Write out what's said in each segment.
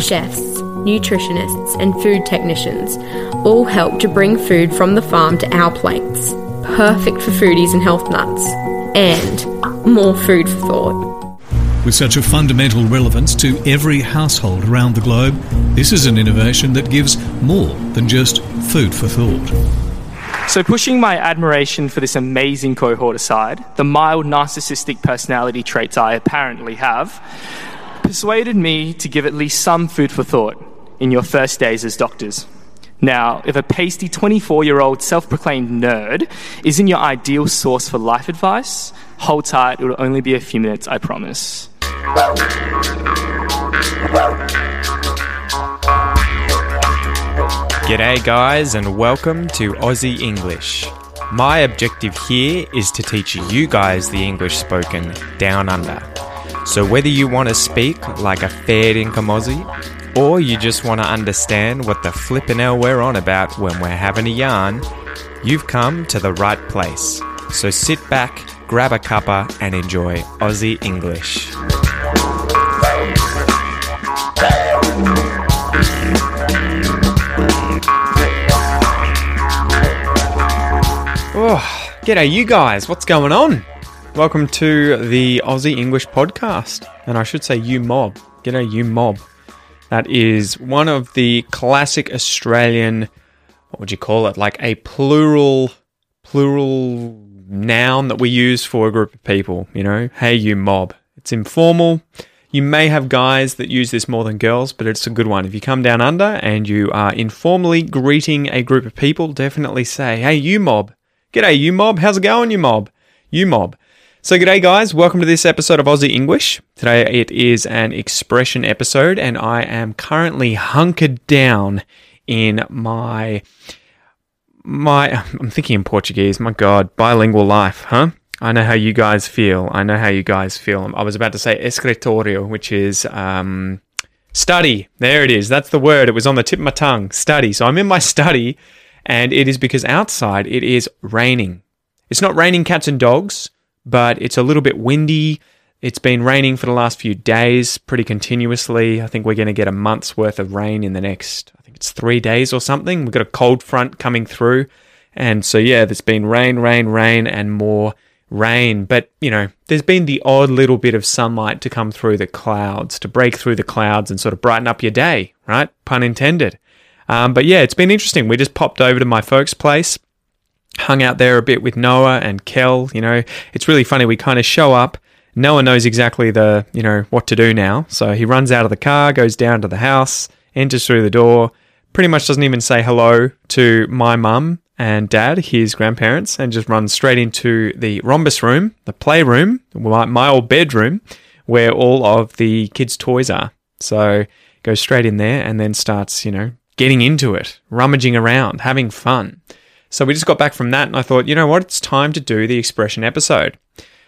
chefs, nutritionists, and food technicians all help to bring food from the farm to our plates. Perfect for foodies and health nuts. And more food for thought. With such a fundamental relevance to every household around the globe, this is an innovation that gives more than just food for thought. So, pushing my admiration for this amazing cohort aside, the mild narcissistic personality traits I apparently have persuaded me to give at least some food for thought in your first days as doctors. Now, if a pasty 24 year old self proclaimed nerd isn't your ideal source for life advice, hold tight, it'll only be a few minutes, I promise. G'day, guys, and welcome to Aussie English. My objective here is to teach you guys the English spoken down under. So, whether you want to speak like a fair dinkum Aussie, or you just want to understand what the flippin' hell we're on about when we're having a yarn, you've come to the right place. So, sit back, grab a cuppa, and enjoy Aussie English. Oh, g'day, you guys. What's going on? Welcome to the Aussie English podcast. And I should say, you mob. G'day, you mob. That is one of the classic Australian, what would you call it? Like a plural, plural noun that we use for a group of people, you know? Hey, you mob. It's informal. You may have guys that use this more than girls, but it's a good one. If you come down under and you are informally greeting a group of people, definitely say, hey, you mob. G'day, you mob. How's it going, you mob? You mob. So, g'day, guys. Welcome to this episode of Aussie English. Today it is an expression episode, and I am currently hunkered down in my. My, I'm thinking in Portuguese. My God, bilingual life, huh? I know how you guys feel. I know how you guys feel. I was about to say escritorio, which is um, study. There it is. That's the word. It was on the tip of my tongue. Study. So I'm in my study, and it is because outside it is raining. It's not raining cats and dogs, but it's a little bit windy. It's been raining for the last few days pretty continuously. I think we're going to get a month's worth of rain in the next, I think it's three days or something. We've got a cold front coming through. And so, yeah, there's been rain, rain, rain, and more rain, but you know, there's been the odd little bit of sunlight to come through the clouds, to break through the clouds and sort of brighten up your day, right? Pun intended. Um, but yeah, it's been interesting. We just popped over to my folks' place, hung out there a bit with Noah and Kel. You know, it's really funny. We kind of show up. Noah knows exactly the, you know, what to do now. So he runs out of the car, goes down to the house, enters through the door, pretty much doesn't even say hello to my mum and dad, his grandparents, and just runs straight into the rumpus room, the playroom, my, my old bedroom, where all of the kids' toys are. So goes straight in there and then starts, you know, getting into it, rummaging around, having fun. So we just got back from that and I thought, you know what, it's time to do the expression episode.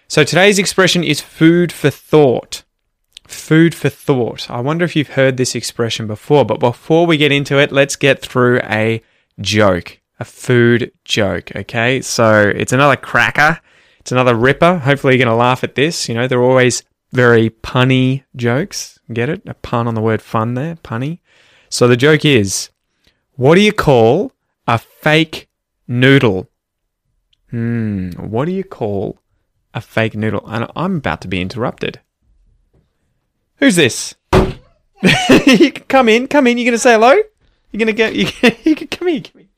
So today's expression is food for thought. Food for thought. I wonder if you've heard this expression before, but before we get into it, let's get through a joke. A food joke, okay? So it's another cracker. It's another ripper. Hopefully you're going to laugh at this. You know, they're always very punny jokes. Get it? A pun on the word fun there, punny. So the joke is, what do you call a fake noodle? Hmm, what do you call a fake noodle? And I'm about to be interrupted. Who's this? you can come in, come in. You're gonna say hello. You're gonna go. You can, you can come here, come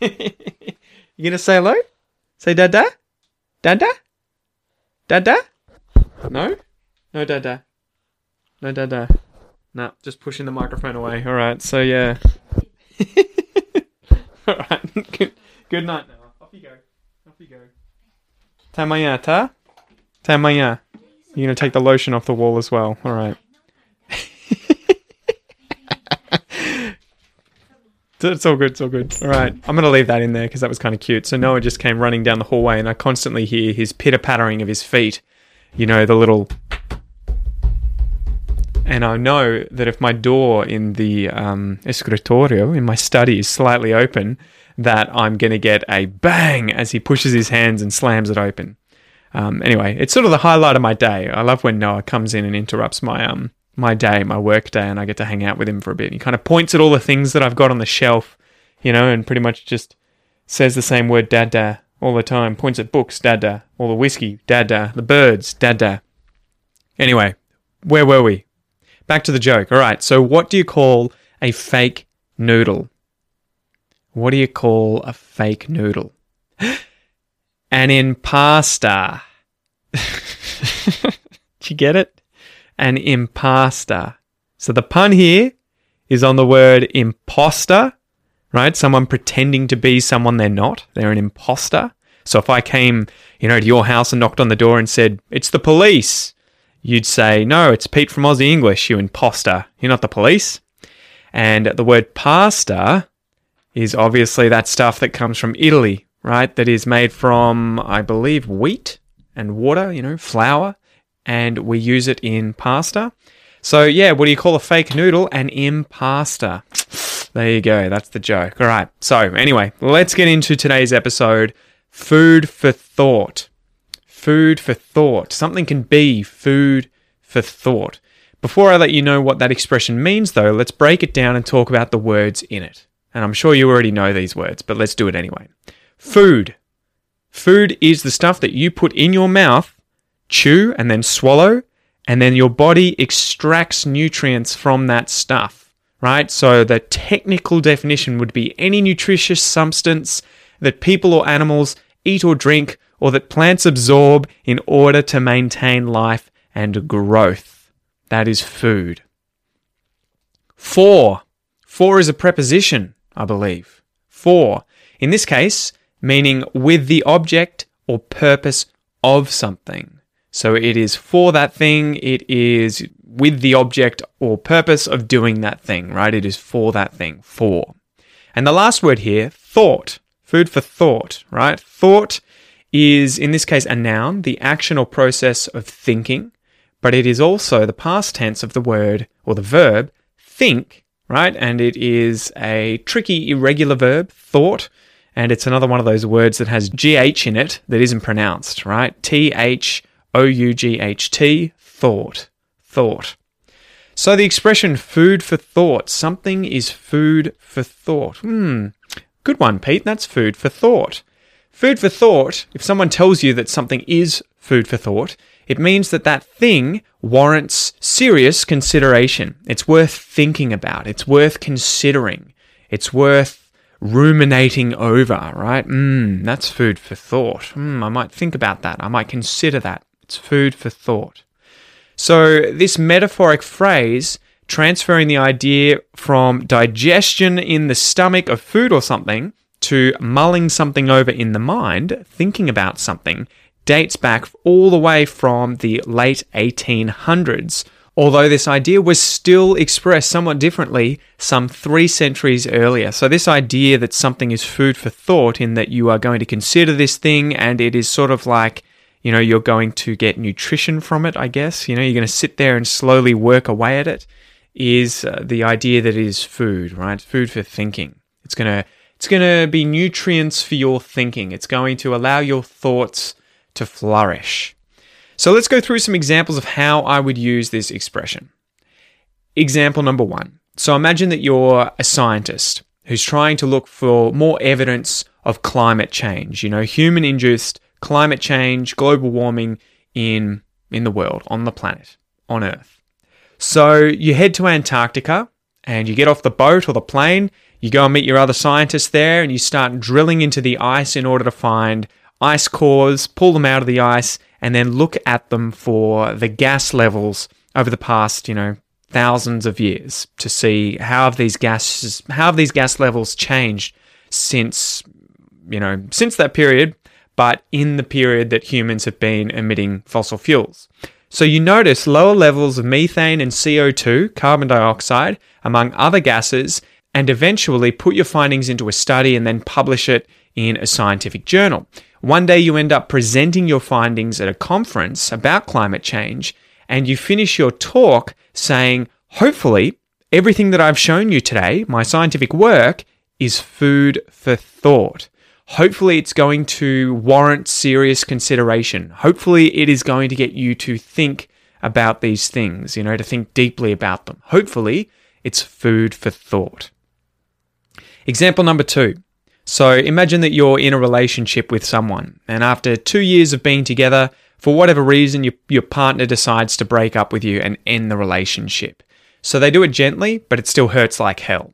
here. you gonna say hello? Say dada, dada, dada. No, no dada, no dada. No, just pushing the microphone away. All right. So yeah. All right. Good, night now. Off you go. Off you go. Tamaya ta. Tamaya. You're gonna take the lotion off the wall as well. All right. It's all good. It's all good. All right. I'm going to leave that in there because that was kind of cute. So Noah just came running down the hallway and I constantly hear his pitter pattering of his feet. You know, the little. And I know that if my door in the um, escritorio, in my study, is slightly open, that I'm going to get a bang as he pushes his hands and slams it open. Um, anyway, it's sort of the highlight of my day. I love when Noah comes in and interrupts my um my day, my work day, and I get to hang out with him for a bit. He kind of points at all the things that I've got on the shelf, you know, and pretty much just says the same word, dada, all the time. Points at books, dada, all the whiskey, dada, the birds, dada. Anyway, where were we? Back to the joke. All right, so what do you call a fake noodle? What do you call a fake noodle? An impasta. Did you get it? An impasta. So the pun here is on the word imposter, right? Someone pretending to be someone they're not. They're an imposter. So if I came, you know, to your house and knocked on the door and said, "It's the police," you'd say, "No, it's Pete from Aussie English, you imposter. You're not the police." And the word pasta is obviously that stuff that comes from Italy, right? That is made from, I believe, wheat and water, you know, flour, and we use it in pasta. So, yeah, what do you call a fake noodle? An impasta. There you go. That's the joke. All right. So, anyway, let's get into today's episode food for thought. Food for thought. Something can be food for thought. Before I let you know what that expression means, though, let's break it down and talk about the words in it. And I'm sure you already know these words, but let's do it anyway. Food. Food is the stuff that you put in your mouth, chew, and then swallow, and then your body extracts nutrients from that stuff, right? So the technical definition would be any nutritious substance that people or animals eat or drink or that plants absorb in order to maintain life and growth. That is food. For. For is a preposition, I believe. For. In this case, meaning with the object or purpose of something. So it is for that thing, it is with the object or purpose of doing that thing, right? It is for that thing, for. And the last word here, thought. Food for thought, right? Thought is, in this case, a noun, the action or process of thinking, but it is also the past tense of the word or the verb think, right? And it is a tricky, irregular verb, thought, and it's another one of those words that has GH in it that isn't pronounced, right? T H O U G H T, thought. Thought. So the expression food for thought, something is food for thought. Hmm, good one, Pete. That's food for thought. Food for thought, if someone tells you that something is food for thought, it means that that thing warrants serious consideration. It's worth thinking about. It's worth considering. It's worth ruminating over, right? Mmm, that's food for thought. Hmm, I might think about that. I might consider that. It's food for thought. So, this metaphoric phrase, transferring the idea from digestion in the stomach of food or something to mulling something over in the mind, thinking about something, dates back all the way from the late 1800s although this idea was still expressed somewhat differently some three centuries earlier. So, this idea that something is food for thought, in that you are going to consider this thing and it is sort of like, you know, you're going to get nutrition from it, I guess, you know, you're going to sit there and slowly work away at it, is uh, the idea that it is food, right? Food for thinking. It's going to. It's going to be nutrients for your thinking. It's going to allow your thoughts to flourish. So let's go through some examples of how I would use this expression. Example number one. So imagine that you're a scientist who's trying to look for more evidence of climate change, you know, human induced climate change, global warming in, in the world, on the planet, on Earth. So you head to Antarctica and you get off the boat or the plane, you go and meet your other scientists there and you start drilling into the ice in order to find ice cores, pull them out of the ice, and then look at them for the gas levels over the past, you know, thousands of years to see how have these gases how have these gas levels changed since you know since that period but in the period that humans have been emitting fossil fuels. So you notice lower levels of methane and CO2 carbon dioxide among other gases and eventually put your findings into a study and then publish it in a scientific journal one day you end up presenting your findings at a conference about climate change, and you finish your talk saying, hopefully, everything that I've shown you today, my scientific work, is food for thought. Hopefully, it's going to warrant serious consideration. Hopefully, it is going to get you to think about these things, you know, to think deeply about them. Hopefully, it's food for thought. Example number two. So imagine that you're in a relationship with someone, and after two years of being together, for whatever reason, your, your partner decides to break up with you and end the relationship. So they do it gently, but it still hurts like hell.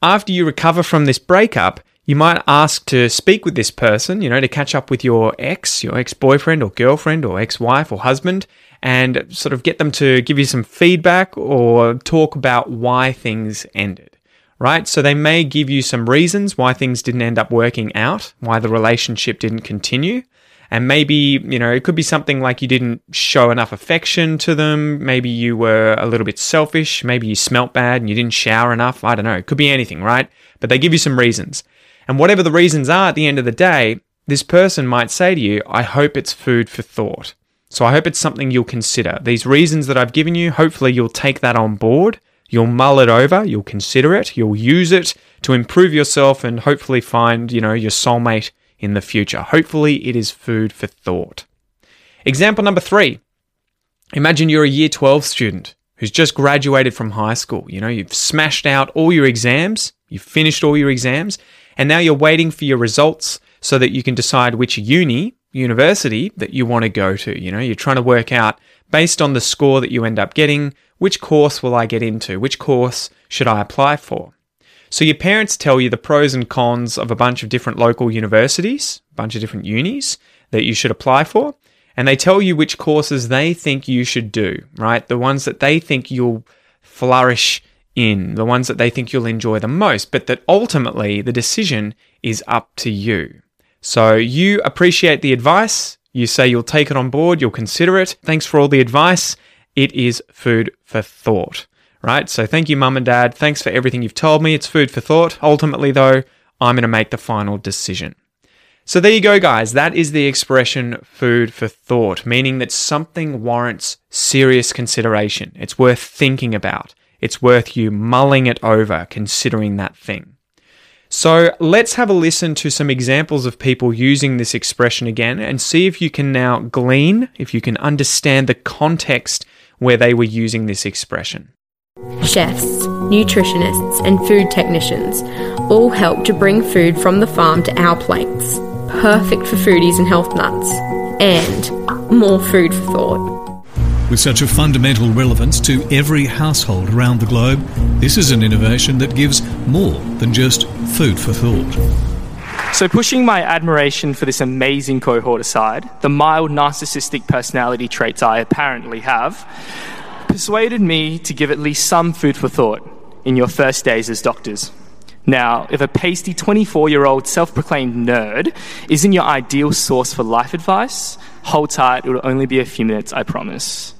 After you recover from this breakup, you might ask to speak with this person, you know, to catch up with your ex, your ex boyfriend or girlfriend or ex wife or husband, and sort of get them to give you some feedback or talk about why things ended, right? So they may give you some reasons why things didn't end up working out, why the relationship didn't continue. And maybe, you know, it could be something like you didn't show enough affection to them. Maybe you were a little bit selfish. Maybe you smelt bad and you didn't shower enough. I don't know. It could be anything, right? But they give you some reasons. And whatever the reasons are at the end of the day, this person might say to you, I hope it's food for thought. So I hope it's something you'll consider. These reasons that I've given you, hopefully you'll take that on board. You'll mull it over, you'll consider it, you'll use it to improve yourself and hopefully find, you know, your soulmate in the future. Hopefully it is food for thought. Example number 3. Imagine you're a year 12 student who's just graduated from high school. You know, you've smashed out all your exams, you've finished all your exams, and now you're waiting for your results so that you can decide which uni, university that you want to go to. You know, you're trying to work out based on the score that you end up getting, which course will I get into? Which course should I apply for? So your parents tell you the pros and cons of a bunch of different local universities, a bunch of different unis that you should apply for, and they tell you which courses they think you should do, right? The ones that they think you'll flourish in, the ones that they think you'll enjoy the most, but that ultimately the decision is up to you. So you appreciate the advice, you say you'll take it on board, you'll consider it. Thanks for all the advice. It is food for thought, right? So thank you, mum and dad. Thanks for everything you've told me. It's food for thought. Ultimately, though, I'm going to make the final decision. So there you go, guys. That is the expression food for thought, meaning that something warrants serious consideration. It's worth thinking about. It's worth you mulling it over, considering that thing. So let's have a listen to some examples of people using this expression again and see if you can now glean, if you can understand the context where they were using this expression. Chefs, nutritionists, and food technicians all help to bring food from the farm to our plates. Perfect for foodies and health nuts. And more food for thought. With such a fundamental relevance to every household around the globe, this is an innovation that gives more than just food for thought. So, pushing my admiration for this amazing cohort aside, the mild narcissistic personality traits I apparently have persuaded me to give at least some food for thought in your first days as doctors. Now, if a pasty 24 year old self proclaimed nerd isn't your ideal source for life advice, hold tight, it'll only be a few minutes, I promise.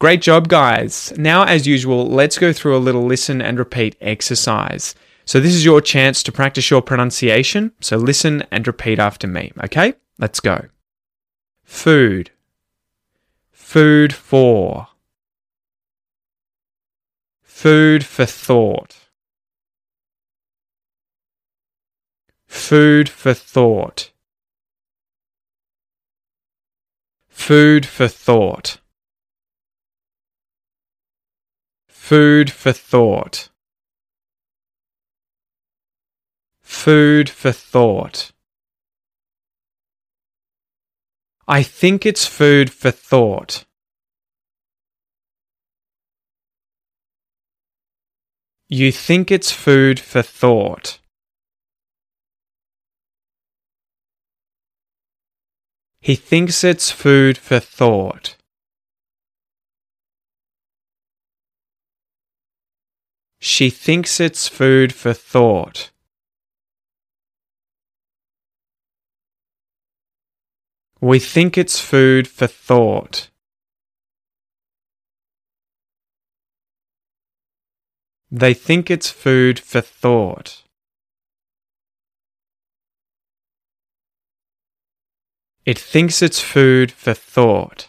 Great job, guys. Now, as usual, let's go through a little listen and repeat exercise. So, this is your chance to practice your pronunciation. So, listen and repeat after me, okay? Let's go. Food. Food for. Food for thought. Food for thought. Food for thought. Food for thought. Food for thought. I think it's food for thought. You think it's food for thought. He thinks it's food for thought. She thinks it's food for thought. We think it's food for thought. They think it's food for thought. It thinks it's food for thought.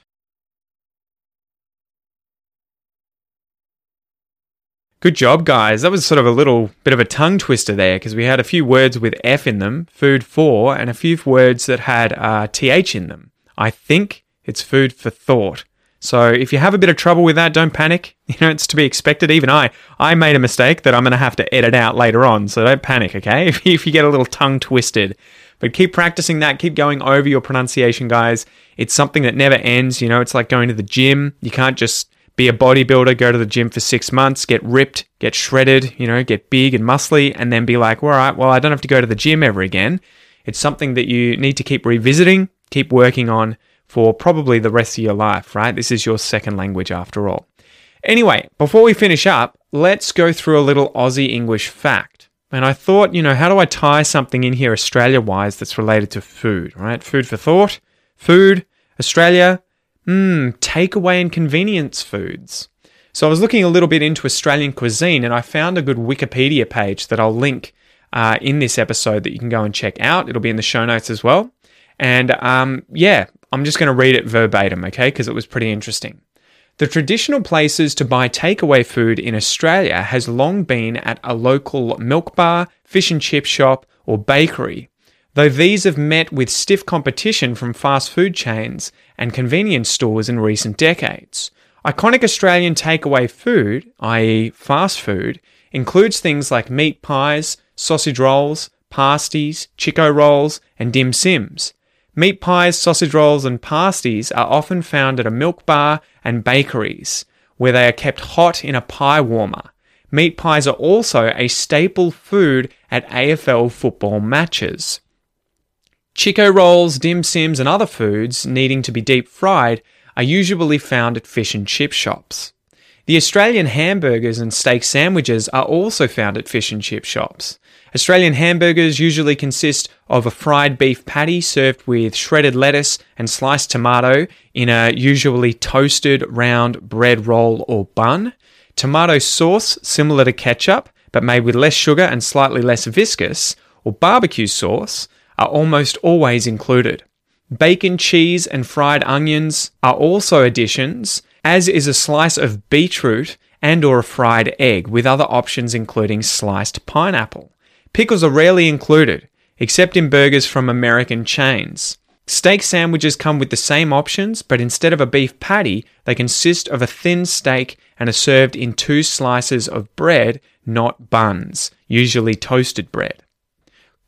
Good job, guys. That was sort of a little bit of a tongue twister there because we had a few words with F in them, food for, and a few words that had uh, TH in them. I think it's food for thought. So if you have a bit of trouble with that, don't panic. You know, it's to be expected. Even I, I made a mistake that I'm going to have to edit out later on. So don't panic, okay? If, if you get a little tongue twisted. But keep practicing that. Keep going over your pronunciation, guys. It's something that never ends. You know, it's like going to the gym. You can't just be a bodybuilder, go to the gym for six months, get ripped, get shredded, you know, get big and muscly, and then be like, all right, well, I don't have to go to the gym ever again. It's something that you need to keep revisiting, keep working on for probably the rest of your life, right? This is your second language after all. Anyway, before we finish up, let's go through a little Aussie English fact. And I thought, you know, how do I tie something in here Australia wise that's related to food, right? Food for thought, food, Australia, Mmm, takeaway and convenience foods. So I was looking a little bit into Australian cuisine and I found a good Wikipedia page that I'll link uh, in this episode that you can go and check out. It'll be in the show notes as well. And um, yeah, I'm just going to read it verbatim, okay, because it was pretty interesting. The traditional places to buy takeaway food in Australia has long been at a local milk bar, fish and chip shop, or bakery, though these have met with stiff competition from fast food chains and convenience stores in recent decades. Iconic Australian takeaway food, i.e., fast food, includes things like meat pies, sausage rolls, pasties, Chiko rolls, and dim sims. Meat pies, sausage rolls, and pasties are often found at a milk bar and bakeries, where they are kept hot in a pie warmer. Meat pies are also a staple food at AFL football matches. Chiko rolls, dim sims, and other foods needing to be deep fried are usually found at fish and chip shops. The Australian hamburgers and steak sandwiches are also found at fish and chip shops. Australian hamburgers usually consist of a fried beef patty served with shredded lettuce and sliced tomato in a usually toasted round bread roll or bun. Tomato sauce, similar to ketchup, but made with less sugar and slightly less viscous, or barbecue sauce, are almost always included. Bacon, cheese, and fried onions are also additions, as is a slice of beetroot and or a fried egg, with other options including sliced pineapple. Pickles are rarely included, except in burgers from American chains. Steak sandwiches come with the same options, but instead of a beef patty, they consist of a thin steak and are served in two slices of bread, not buns, usually toasted bread.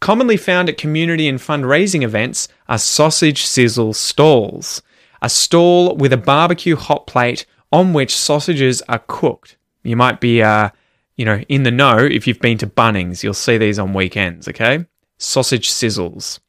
Commonly found at community and fundraising events are sausage sizzle stalls, a stall with a barbecue hot plate on which sausages are cooked. You might be, uh, you know, in the know if you've been to Bunnings. You'll see these on weekends. Okay, sausage sizzles.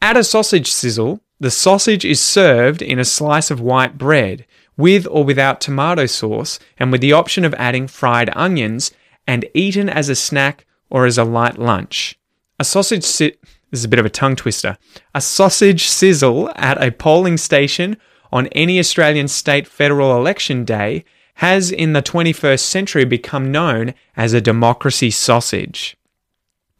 At a sausage sizzle, the sausage is served in a slice of white bread with or without tomato sauce, and with the option of adding fried onions, and eaten as a snack or as a light lunch. A sausage si- this is a bit of a tongue twister. A sausage sizzle at a polling station on any Australian state federal election day has in the 21st century become known as a democracy sausage.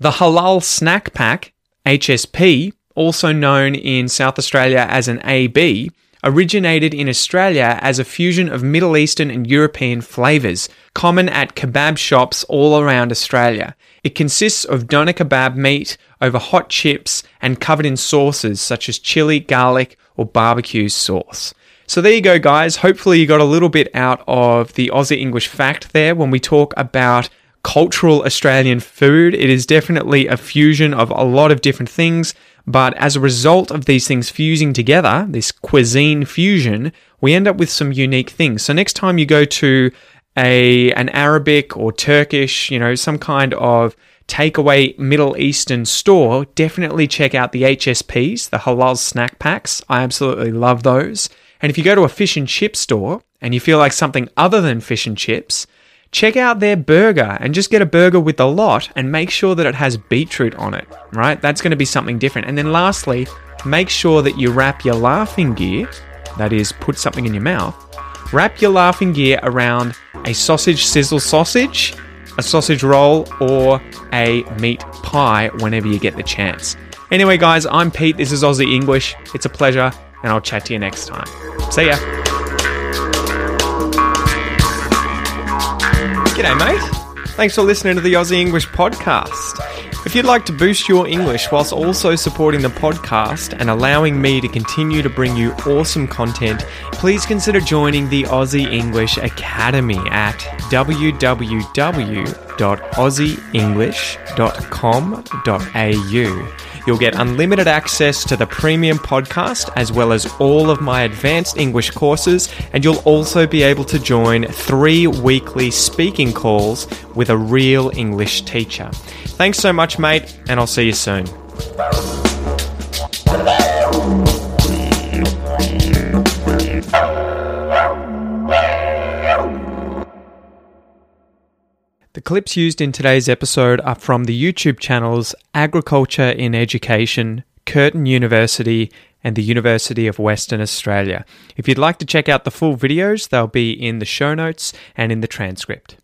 The halal snack pack, HSP, also known in South Australia as an AB, originated in Australia as a fusion of Middle Eastern and European flavours, common at kebab shops all around Australia. It consists of doner kebab meat over hot chips and covered in sauces such as chili, garlic, or barbecue sauce. So there you go, guys. Hopefully, you got a little bit out of the Aussie English fact there when we talk about cultural Australian food. It is definitely a fusion of a lot of different things, but as a result of these things fusing together, this cuisine fusion, we end up with some unique things. So next time you go to a an Arabic or Turkish, you know, some kind of takeaway Middle Eastern store, definitely check out the HSPs, the halal snack packs. I absolutely love those. And if you go to a fish and chip store and you feel like something other than fish and chips, check out their burger and just get a burger with the lot and make sure that it has beetroot on it, right? That's going to be something different. And then lastly, make sure that you wrap your laughing gear, that is, put something in your mouth, wrap your laughing gear around a sausage sizzle sausage, a sausage roll, or a meat pie whenever you get the chance. Anyway, guys, I'm Pete. This is Aussie English. It's a pleasure, and I'll chat to you next time. See ya. G'day, mate. Thanks for listening to the Aussie English podcast. If you'd like to boost your English whilst also supporting the podcast and allowing me to continue to bring you awesome content, please consider joining the Aussie English Academy at www.aussieenglish.com.au. You'll get unlimited access to the premium podcast as well as all of my advanced English courses, and you'll also be able to join three weekly speaking calls with a real English teacher. Thanks so much, mate, and I'll see you soon. The clips used in today's episode are from the YouTube channels Agriculture in Education, Curtin University, and the University of Western Australia. If you'd like to check out the full videos, they'll be in the show notes and in the transcript.